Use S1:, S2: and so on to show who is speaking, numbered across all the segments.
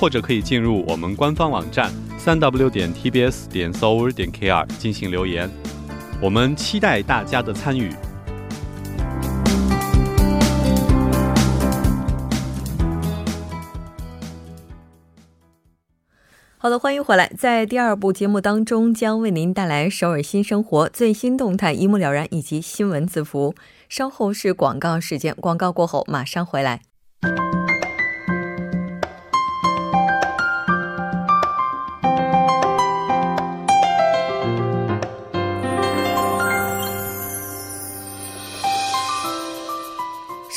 S1: 或者可以进入我们官方网站三 w 点 tbs 点 s o u r 点 kr 进行留言。我们期待大家的参与。
S2: 好的，欢迎回来。在第二部节目当中，将为您带来首尔新生活最新动态，一目了然，以及新闻字符。稍后是广告时间，广告过后马上回来。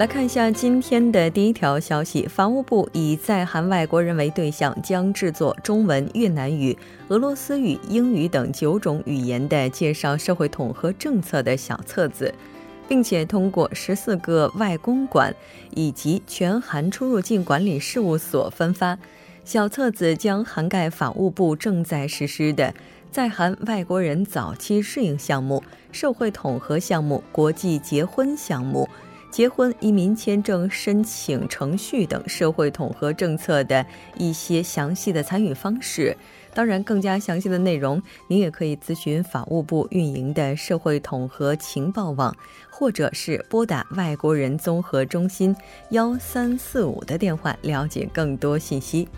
S2: 来看一下今天的第一条消息：法务部以在韩外国人为对象，将制作中文、越南语、俄罗斯语、英语等九种语言的介绍社会统合政策的小册子，并且通过十四个外公馆以及全韩出入境管理事务所分发。小册子将涵盖法务部正在实施的在韩外国人早期适应项目、社会统合项目、国际结婚项目。结婚、移民签证申请程序等社会统合政策的一些详细的参与方式。当然，更加详细的内容，您也可以咨询法务部运营的社会统合情报网，或者是拨打外国人综合中心幺三四五的电话了解更多信息。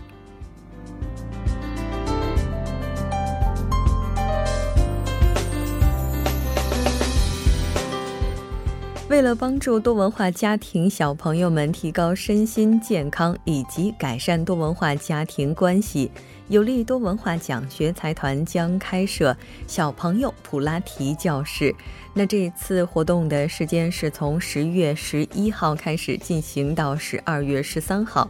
S2: 为了帮助多文化家庭小朋友们提高身心健康以及改善多文化家庭关系，有利多文化奖学财团将开设小朋友普拉提教室。那这次活动的时间是从十月十一号开始进行到十二月十三号。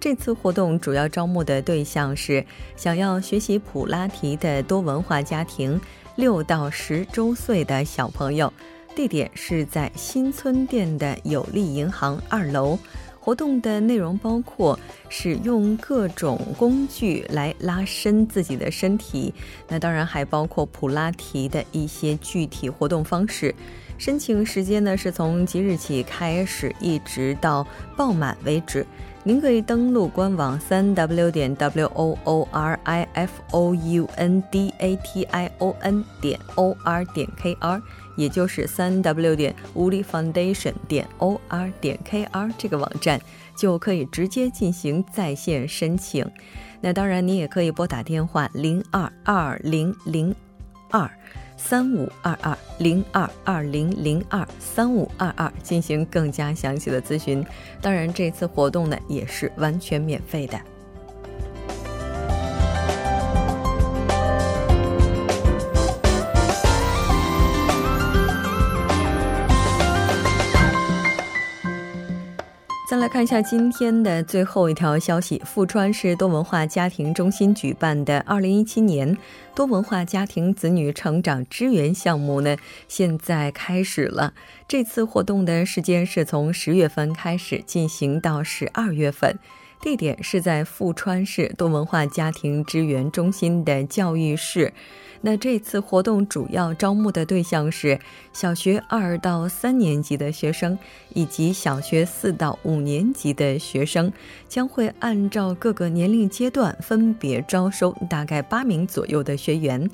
S2: 这次活动主要招募的对象是想要学习普拉提的多文化家庭，六到十周岁的小朋友。地点是在新村店的有利银行二楼。活动的内容包括使用各种工具来拉伸自己的身体，那当然还包括普拉提的一些具体活动方式。申请时间呢是从即日起开始，一直到爆满为止。您可以登录官网三 w 点 w o o r i f o u n d a t i o n 点 o r 点 k r。也就是三 w 点 Uli Foundation 点 o r 点 k r 这个网站就可以直接进行在线申请。那当然，你也可以拨打电话零二二零零二三五二二零二二零零二三五二二进行更加详细的咨询。当然，这次活动呢也是完全免费的。再来看一下今天的最后一条消息：富川市多文化家庭中心举办的2017年多文化家庭子女成长支援项目呢，现在开始了。这次活动的时间是从十月份开始进行到十二月份，地点是在富川市多文化家庭支援中心的教育室。那这次活动主要招募的对象是小学二到三年级的学生，以及小学四到五年级的学生，将会按照各个年龄阶段分别招收大概八名左右的学员。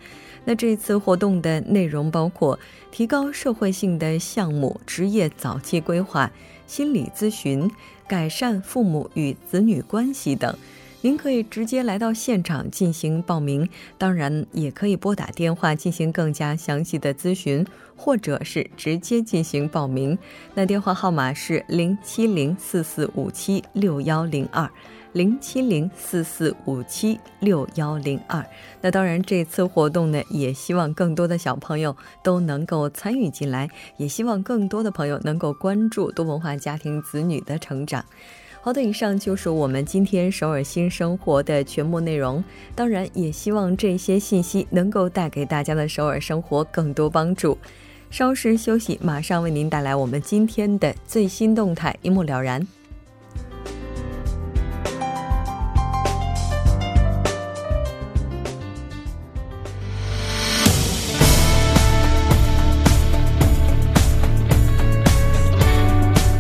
S2: 那这次活动的内容包括提高社会性的项目、职业早期规划、心理咨询、改善父母与子女关系等。您可以直接来到现场进行报名，当然也可以拨打电话进行更加详细的咨询，或者是直接进行报名。那电话号码是零七零四四五七六幺零二。零七零四四五七六幺零二。那当然，这次活动呢，也希望更多的小朋友都能够参与进来，也希望更多的朋友能够关注多文化家庭子女的成长。好的，以上就是我们今天首尔新生活的全部内容。当然，也希望这些信息能够带给大家的首尔生活更多帮助。稍事休息，马上为您带来我们今天的最新动态，一目了然。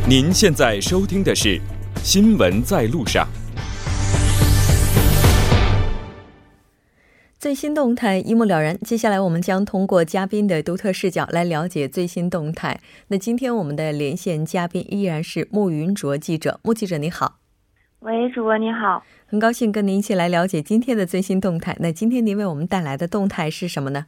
S3: 您现在收听的是《新闻在路上》。
S2: 最新动态一目了然。接下来，我们将通过嘉宾的独特视角来了解最新动态。那今天我们的连线嘉宾依然是穆云卓记者。穆记者，你好。
S4: 喂，主播你好。
S2: 很高兴跟您一起来了解今天的最新动态。那今天您为我们带来的动态是什么呢？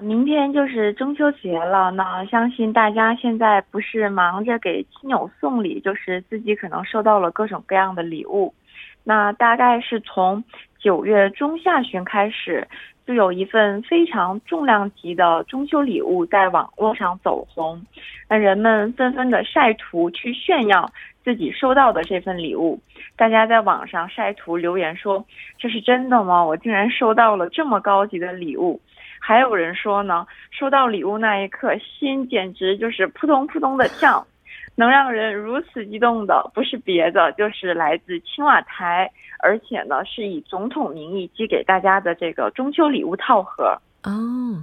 S4: 明天就是中秋节了，那相信大家现在不是忙着给亲友送礼，就是自己可能收到了各种各样的礼物。那大概是从九月中下旬开始，就有一份非常重量级的中秋礼物在网络上走红，那人们纷纷的晒图去炫耀自己收到的这份礼物。大家在网上晒图留言说：“这是真的吗？我竟然收到了这么高级的礼物！”还有人说呢，收到礼物那一刻，心简直就是扑通扑通的跳。能让人如此激动的，不是别的，就是来自青瓦台，而且呢，是以总统名义寄给大家的这个中秋礼物套盒。
S2: 哦，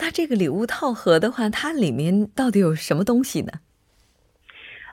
S2: 那这个礼物套盒的话，它里面到底有什么东西呢？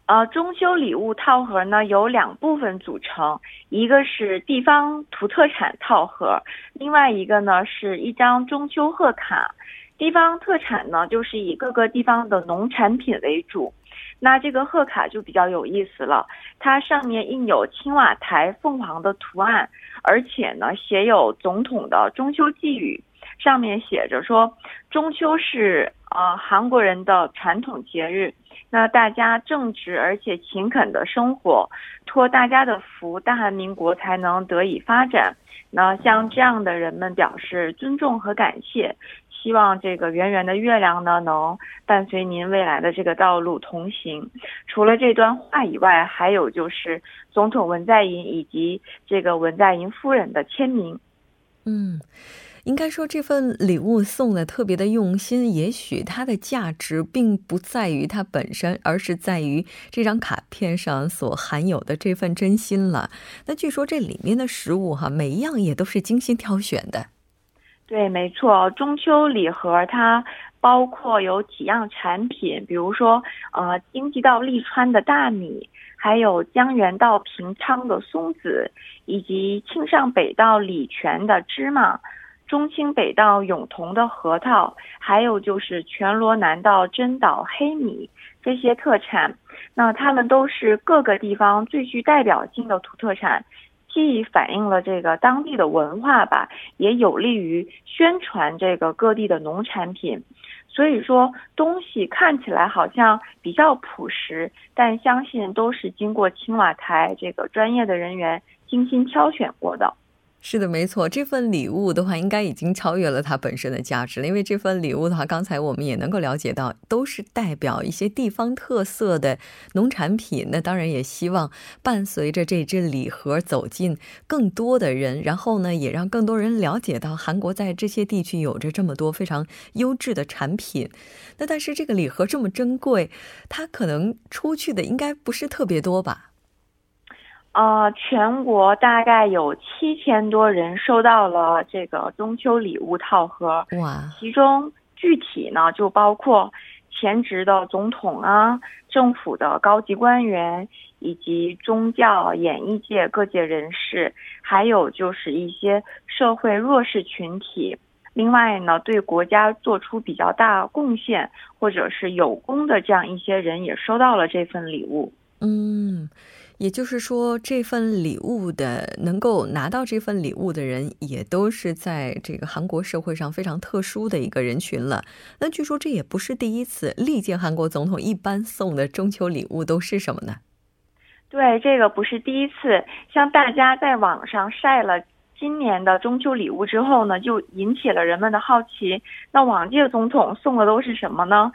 S4: 呃，中秋礼物套盒呢有两部分组成，一个是地方土特产套盒，另外一个呢是一张中秋贺卡。地方特产呢就是以各个地方的农产品为主，那这个贺卡就比较有意思了，它上面印有青瓦台凤凰的图案，而且呢写有总统的中秋寄语，上面写着说中秋是呃韩国人的传统节日。那大家正直而且勤恳的生活，托大家的福，大韩民国才能得以发展。那像这样的人们表示尊重和感谢，希望这个圆圆的月亮呢能伴随您未来的这个道路同行。除了这段话以外，还有就是总统文在寅以及这个文在寅夫人的签名。
S2: 嗯。应该说，这份礼物送的特别的用心。也许它的价值并不在于它本身，而是在于这张卡片上所含有的这份真心了。那据说这里面的食物哈，每一样也都是精心挑选的。
S4: 对，没错。中秋礼盒它包括有几样产品，比如说呃，京畿到利川的大米，还有江原到平昌的松子，以及庆尚北道礼泉的芝麻。中清北道永同的核桃，还有就是全罗南道真岛黑米这些特产，那它们都是各个地方最具代表性的土特产，既反映了这个当地的文化吧，也有利于宣传这个各地的农产品。所以说，东西看起来好像比较朴实，但相信都是经过青瓦台这个专业的人员精心挑选过的。
S2: 是的，没错，这份礼物的话，应该已经超越了它本身的价值了。因为这份礼物的话，刚才我们也能够了解到，都是代表一些地方特色的农产品。那当然也希望伴随着这只礼盒走进更多的人，然后呢，也让更多人了解到韩国在这些地区有着这么多非常优质的产品。那但是这个礼盒这么珍贵，它可能出去的应该不是特别多吧？
S4: 呃，全国大概有七千多人收到了这个中秋礼物套盒，哇！其中具体呢就包括前职的总统啊、政府的高级官员，以及宗教、演艺界各界人士，还有就是一些社会弱势群体。另外呢，对国家做出比较大贡献或者是有功的这样一些人也收到了这份礼物。
S2: 嗯。也就是说，这份礼物的能够拿到这份礼物的人，也都是在这个韩国社会上非常特殊的一个人群了。那据说这也不是第一次，历届韩国总统一般送的中秋礼物都是什么呢？
S4: 对，这个不是第一次。像大家在网上晒了今年的中秋礼物之后呢，就引起了人们的好奇。那往届总统送的都是什么呢？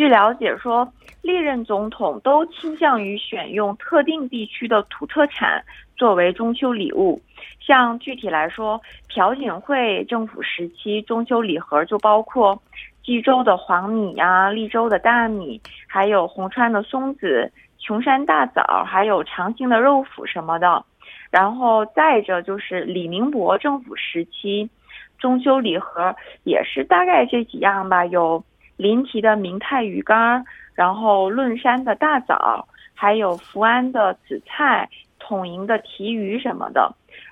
S4: 据了解说，历任总统都倾向于选用特定地区的土特产作为中秋礼物。像具体来说，朴槿惠政府时期中秋礼盒就包括济州的黄米呀、利州的大米，还有红川的松子、琼山大枣，还有长兴的肉脯什么的。然后再者就是李明博政府时期中秋礼盒也是大概这几样吧，有。临提的明太鱼干，然后论山的大枣，还有福安的紫菜，统营的提鱼什么的。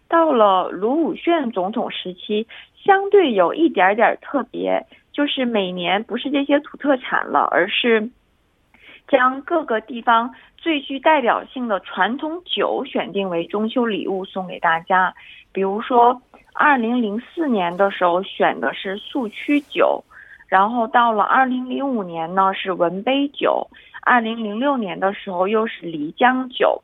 S4: 到了卢武铉总统时期，相对有一点点特别，就是每年不是这些土特产了，而是将各个地方最具代表性的传统酒选定为中秋礼物送给大家。比如说，二零零四年的时候选的是素曲酒。然后到了二零零五年呢，是文杯酒；二零零六年的时候又是漓江酒，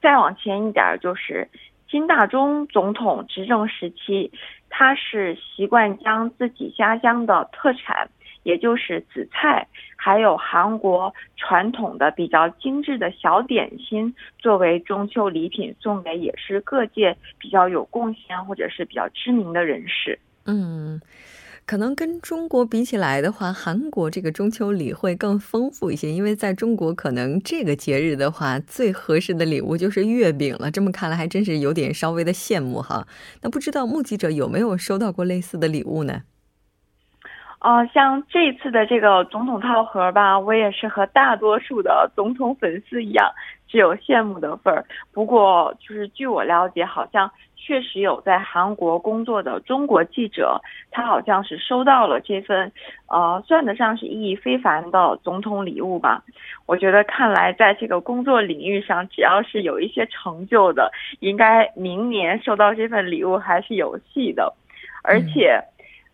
S4: 再往前一点就是金大中总统执政时期，他是习惯将自己家乡的特产，也就是紫菜，还有韩国传统的比较精致的小点心，作为中秋礼品送给也是各界比较有贡献或者是比较知名的人士。
S2: 嗯。可能跟中国比起来的话，韩国这个中秋礼会更丰富一些，因为在中国，可能这个节日的话，最合适的礼物就是月饼了。这么看来，还真是有点稍微的羡慕哈。那不知道目击者有没有收到过类似的礼物呢？
S4: 哦，像这次的这个总统套盒吧，我也是和大多数的总统粉丝一样，只有羡慕的份儿。不过，就是据我了解，好像。确实有在韩国工作的中国记者，他好像是收到了这份，呃，算得上是意义非凡的总统礼物吧。我觉得看来在这个工作领域上，只要是有一些成就的，应该明年收到这份礼物还是有戏的。而且，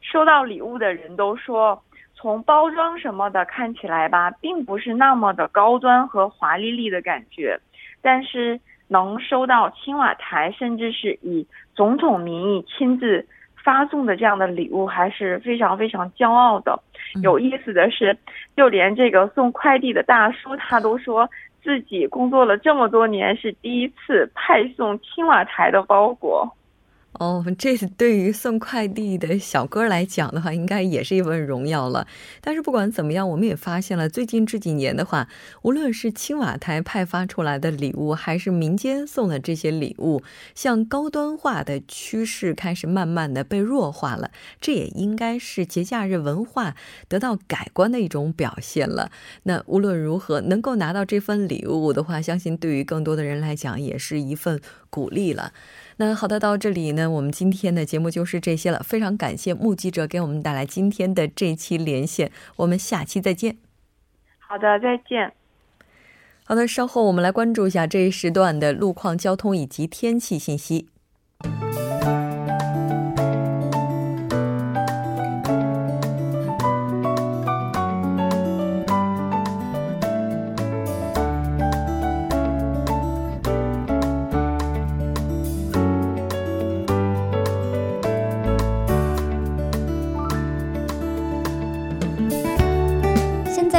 S4: 收到礼物的人都说，从包装什么的看起来吧，并不是那么的高端和华丽丽的感觉，但是。能收到青瓦台，甚至是以总统名义亲自发送的这样的礼物，还是非常非常骄傲的。有意思的是，就连这个送快递的大叔，他都说自己工作了这么多年，是第一次派送青瓦台的包裹。
S2: 哦，这对于送快递的小哥来讲的话，应该也是一份荣耀了。但是不管怎么样，我们也发现了，最近这几年的话，无论是青瓦台派发出来的礼物，还是民间送的这些礼物，向高端化的趋势开始慢慢的被弱化了。这也应该是节假日文化得到改观的一种表现了。那无论如何，能够拿到这份礼物的话，相信对于更多的人来讲，也是一份鼓励了。那好的，到这里呢，我们今天的节目就是这些了。非常感谢目击者给我们带来今天的这期连线，我们下期再见。
S4: 好的，再见。
S2: 好的，稍后我们来关注一下这一时段的路况、交通以及天气信息。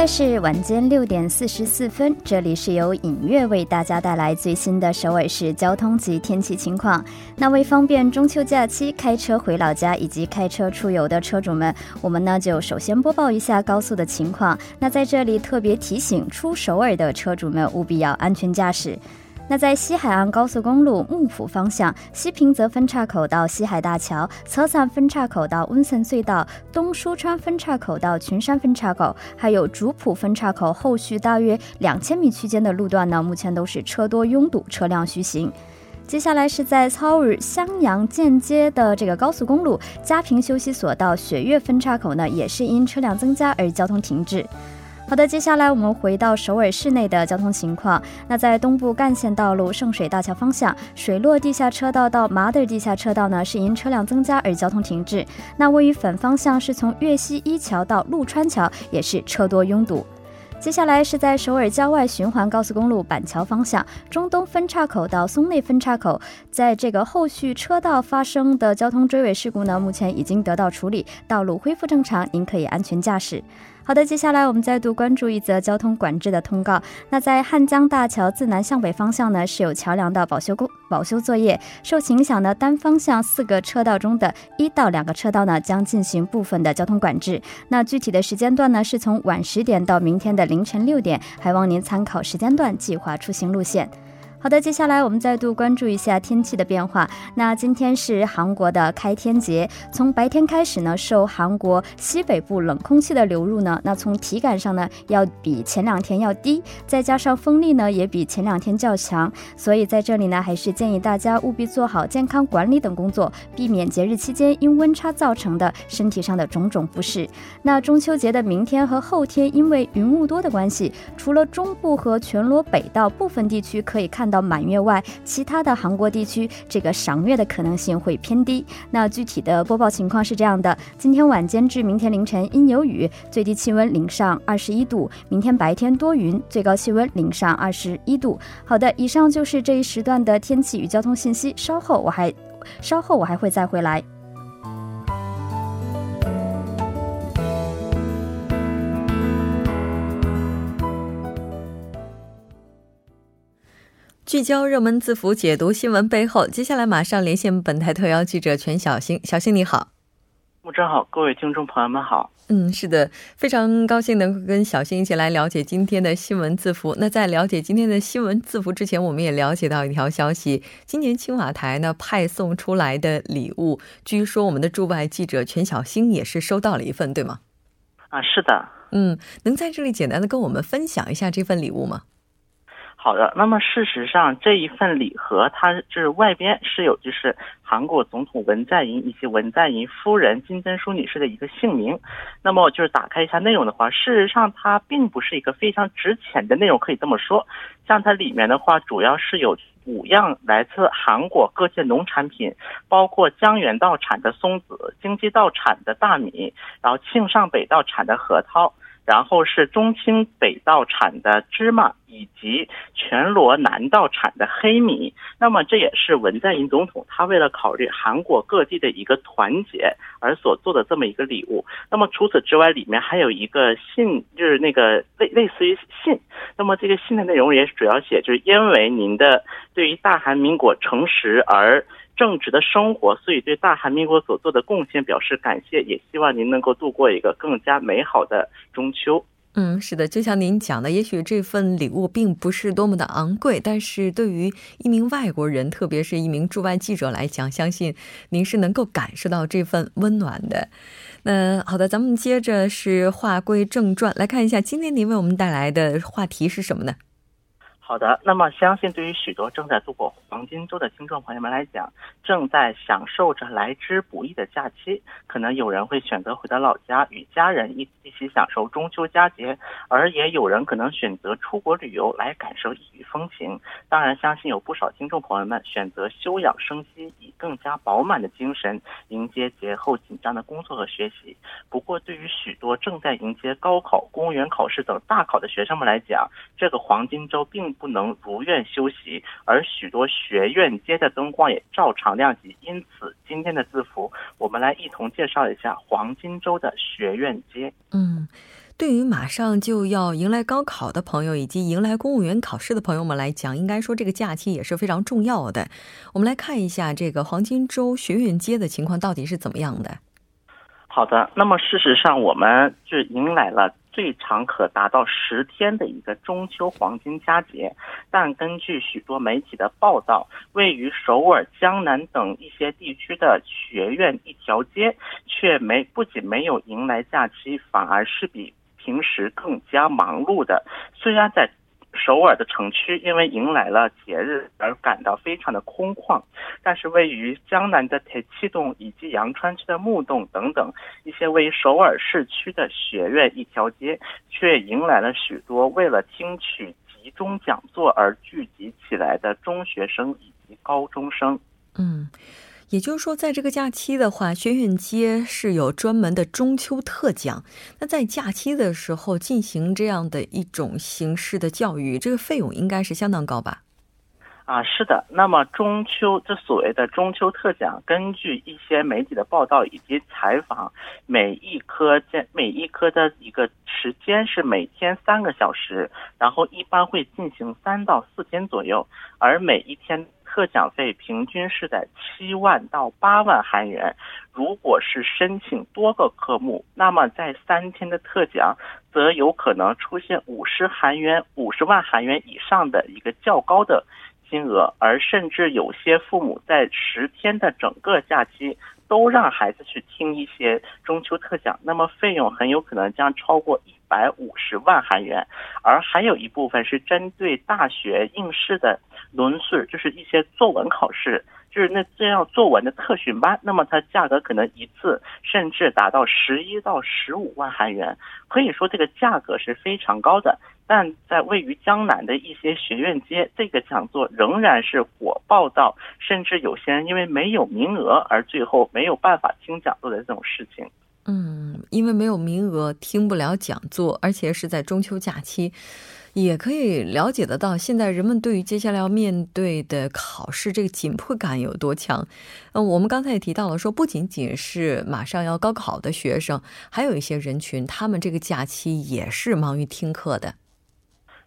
S5: 现在是晚间六点四十四分，这里是由影月为大家带来最新的首尔市交通及天气情况。那为方便中秋假期开车回老家以及开车出游的车主们，我们呢就首先播报一下高速的情况。那在这里特别提醒出首尔的车主们，务必要安全驾驶。那在西海岸高速公路幕府方向，西平泽分岔口到西海大桥、侧山分岔口到温森隧道、东舒川分岔口到群山分岔口，还有竹浦分岔口后续大约两千米区间的路段呢，目前都是车多拥堵，车辆需行。接下来是在操日襄阳间接的这个高速公路嘉平休息所到雪岳分岔口呢，也是因车辆增加而交通停滞。好的，接下来我们回到首尔市内的交通情况。那在东部干线道路圣水大桥方向，水落地下车道到马德地下车道呢，是因车辆增加而交通停滞。那位于反方向是从越西一桥到陆川桥，也是车多拥堵。接下来是在首尔郊外循环高速公路板桥方向中东分岔口到松内分岔口，在这个后续车道发生的交通追尾事故呢，目前已经得到处理，道路恢复正常，您可以安全驾驶。好的，接下来我们再度关注一则交通管制的通告。那在汉江大桥自南向北方向呢，是有桥梁的保修工保修作业，受其影响呢，单方向四个车道中的一到两个车道呢，将进行部分的交通管制。那具体的时间段呢，是从晚十点到明天的凌晨六点，还望您参考时间段计划出行路线。好的，接下来我们再度关注一下天气的变化。那今天是韩国的开天节，从白天开始呢，受韩国西北部冷空气的流入呢，那从体感上呢，要比前两天要低，再加上风力呢，也比前两天较强，所以在这里呢，还是建议大家务必做好健康管理等工作，避免节日期间因温差造成的身体上的种种不适。那中秋节的明天和后天，因为云雾多的关系，除了中部和全罗北道部分地区可以看。到满月外，其他的韩国地区这个赏月的可能性会偏低。那具体的播报情况是这样的：今天晚间至明天凌晨阴有雨，最低气温零上二十一度；明天白天多云，最高气温零上二十一度。好的，以上就是这一时段的天气与交通信息。稍后我还稍后我还会再回来。
S2: 聚焦热门字符，解读新闻背后。接下来马上连线本台特邀记者全小星。小星你好，
S6: 木真好，各位听众朋友们好。
S2: 嗯，是的，非常高兴能够跟小星一起来了解今天的新闻字符。那在了解今天的新闻字符之前，我们也了解到一条消息：今年青瓦台呢派送出来的礼物，据说我们的驻外记者全小星也是收到了一份，对吗？
S6: 啊，是的。
S2: 嗯，能在这里简单的跟我们分享一下这份礼物吗？
S6: 好的，那么事实上这一份礼盒，它就是外边是有就是韩国总统文在寅以及文在寅夫人金正淑女士的一个姓名。那么就是打开一下内容的话，事实上它并不是一个非常值钱的内容，可以这么说。像它里面的话，主要是有五样来自韩国各界农产品，包括江原道产的松子、京畿道产的大米，然后庆尚北道产的核桃。然后是中清北道产的芝麻，以及全罗南道产的黑米。那么这也是文在寅总统他为了考虑韩国各地的一个团结而所做的这么一个礼物。那么除此之外，里面还有一个信，就是那个类类似于信。那么这个信的内容也主要写，就是因为您的对于大韩民国诚实而。正直的生活，所以对大韩民国所做的贡献表示感谢，也希望您能够度过一个更加美好的中秋。
S2: 嗯，是的，就像您讲的，也许这份礼物并不是多么的昂贵，但是对于一名外国人，特别是一名驻外记者来讲，相信您是能够感受到这份温暖的。那好的，咱们接着是话归正传，来看一下今天您为我们带来的话题是什么呢？
S6: 好的，那么相信对于许多正在度过黄金周的听众朋友们来讲，正在享受着来之不易的假期，可能有人会选择回到老家与家人一一起享受中秋佳节，而也有人可能选择出国旅游来感受异域风情。当然，相信有不少听众朋友们选择休养生息，以更加饱满的精神迎接节后紧张的工作和学习。不过，对于许多正在迎接高考、公务员考试等大考的学生们来讲，这个黄金周并。不能如愿休息，而许多学院街的灯光也照常亮起。因此，今天的字符，我们来一同介绍一下黄金周的学院街。
S2: 嗯，对于马上就要迎来高考的朋友，以及迎来公务员考试的朋友们来讲，应该说这个假期也是非常重要的。我们来看一下这个黄金周学院街的情况到底是怎么样的。
S6: 好的，那么事实上，我们就迎来了。最长可达到十天的一个中秋黄金佳节，但根据许多媒体的报道，位于首尔、江南等一些地区的学院一条街却没不仅没有迎来假期，反而是比平时更加忙碌的。虽然在首尔的城区因为迎来了节日而感到非常的空旷，但是位于江南的铁气洞以及阳川区的木洞等等一些位于首尔市区的学院一条街，却迎来了许多为了听取集中讲座而聚集起来的中学生以及高中生。
S2: 嗯。也就是说，在这个假期的话，学院街是有专门的中秋特讲。那在假期的时候进行这样的一种形式的教育，这个费用应该是相当高吧？
S6: 啊，是的。那么中秋这所谓的中秋特讲，根据一些媒体的报道以及采访，每一科在每一科的一个时间是每天三个小时，然后一般会进行三到四天左右，而每一天。特奖费平均是在七万到八万韩元，如果是申请多个科目，那么在三天的特奖，则有可能出现五十韩元、五十万韩元以上的一个较高的金额，而甚至有些父母在十天的整个假期都让孩子去听一些中秋特讲，那么费用很有可能将超过一百五十万韩元，而还有一部分是针对大学应试的。论试就是一些作文考试，就是那这样作文的特训班，那么它价格可能一次甚至达到十一到十五万韩元，可以说这个价格是非常高的。但在位于江南的一些学院街，这个讲座仍然是火爆到，甚至有些人因为没有名额而最后没有办法听讲座的这种事情。
S2: 嗯，因为没有名额听不了讲座，而且是在中秋假期。也可以了解得到，现在人们对于接下来要面对的考试这个紧迫感有多强。嗯，我们刚才也提到了，说不仅仅是马上要高考的学生，还有一些人群，他们这个假期也是忙于听课的。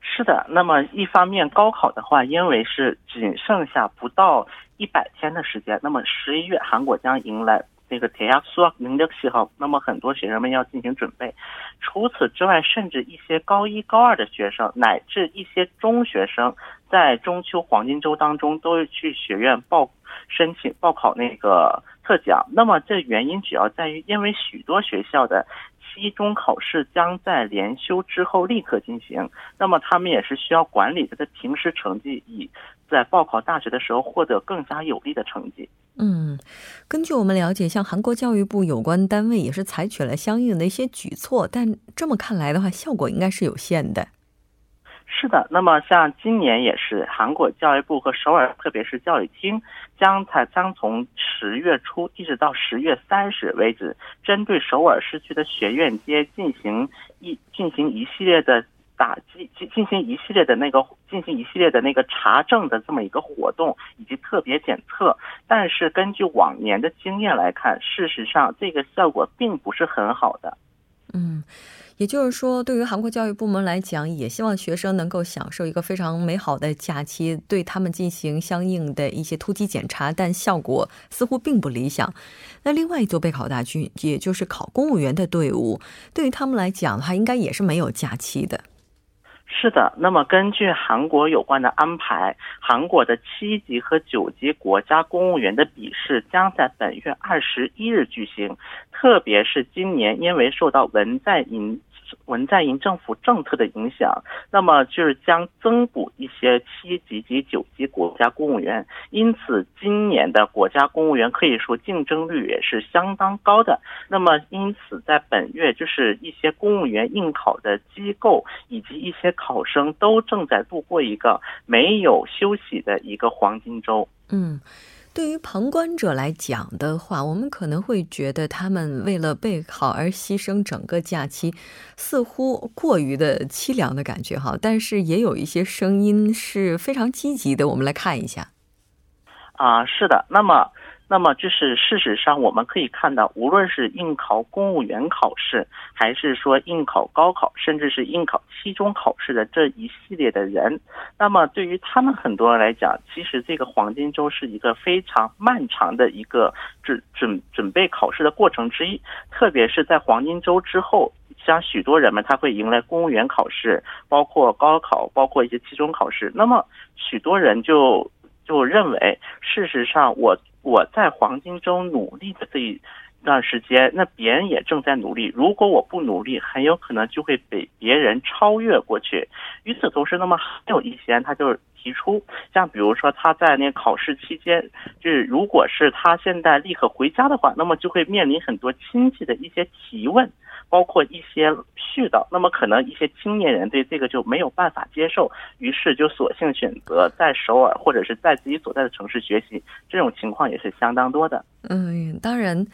S6: 是的，那么一方面高考的话，因为是仅剩下不到一百天的时间，那么十一月韩国将迎来。那个铁压缩能力喜好，那么很多学生们要进行准备。除此之外，甚至一些高一、高二的学生，乃至一些中学生，在中秋黄金周当中，都去学院报申请报考那个特奖。那么这原因主要在于，因为许多学校的期中考试将在连休之后立刻进行，那么他们也是需要管理他的平时成绩，以在报考大学的时候获得更加有利的成绩。
S2: 嗯，根据我们了解，像韩国教育部有关单位也是采取了相应的一些举措，但这么看来的话，效果应该是有限的。
S6: 是的，那么像今年也是，韩国教育部和首尔特别是教育厅将才将从十月初一直到十月三十为止，针对首尔市区的学院街进行一进行一系列的。打击进进行一系列的那个进行一系列的那个查证的这么一个活动，以及特别检测。但是根据往年的经验来看，事实上这个效果并不是很好的。
S2: 嗯，也就是说，对于韩国教育部门来讲，也希望学生能够享受一个非常美好的假期，对他们进行相应的一些突击检查，但效果似乎并不理想。那另外一座备考大军，也就是考公务员的队伍，对于他们来讲的话，应该也是没有假期的。
S6: 是的，那么根据韩国有关的安排，韩国的七级和九级国家公务员的笔试将在本月二十一日举行。特别是今年，因为受到文在寅。文在寅政府政策的影响，那么就是将增补一些七级及九级国家公务员，因此今年的国家公务员可以说竞争率也是相当高的。那么因此在本月，就是一些公务员应考的机构以及一些考生都正在度过一个没有休息的一个黄金周。
S2: 嗯。对于旁观者来讲的话，我们可能会觉得他们为了备考而牺牲整个假期，似乎过于的凄凉的感觉哈。但是也有一些声音是非常积极的，我们来看一下。
S6: 啊，是的，那么。那么，就是事实上，我们可以看到，无论是应考公务员考试，还是说应考高考，甚至是应考期中考试的这一系列的人，那么对于他们很多人来讲，其实这个黄金周是一个非常漫长的一个准准准备考试的过程之一。特别是在黄金周之后，像许多人们他会迎来公务员考试，包括高考，包括一些期中考试。那么许多人就就认为，事实上我。我在黄金周努力的这一段时间，那别人也正在努力。如果我不努力，很有可能就会被别人超越过去。与此同时，那么还有一些人，他就提出，像比如说他在那考试期间，就是如果是他现在立刻回家的话，那么就会面临很多亲戚的一些提问。包括一些絮叨，那么可能一些青年人对这个就没有办法接受，于是就索性选择在首尔或者是在自己所在的城市学习，这种情况也是相当多的。
S2: 嗯，当然。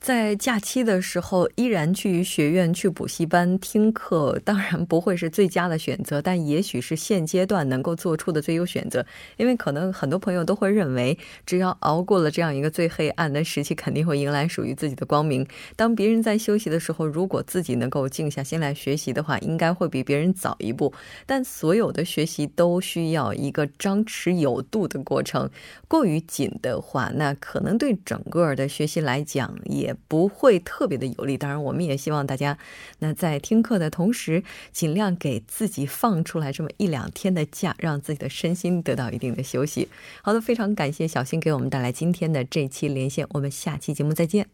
S2: 在假期的时候，依然去学院、去补习班听课，当然不会是最佳的选择，但也许是现阶段能够做出的最优选择。因为可能很多朋友都会认为，只要熬过了这样一个最黑暗的时期，肯定会迎来属于自己的光明。当别人在休息的时候，如果自己能够静下心来学习的话，应该会比别人早一步。但所有的学习都需要一个张弛有度的过程，过于紧的话，那可能对整个的学习来讲也。不会特别的有利，当然我们也希望大家，那在听课的同时，尽量给自己放出来这么一两天的假，让自己的身心得到一定的休息。好的，非常感谢小新给我们带来今天的这期连线，我们下期节目再见。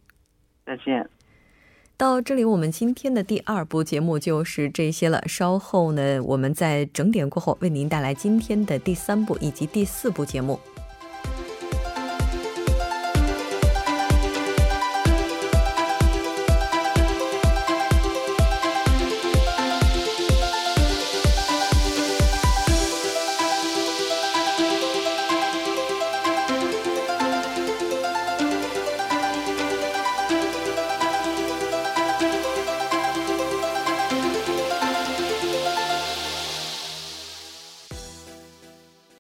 S6: 再见。
S2: 到这里，我们今天的第二部节目就是这些了。稍后呢，我们在整点过后为您带来今天的第三部以及第四部节目。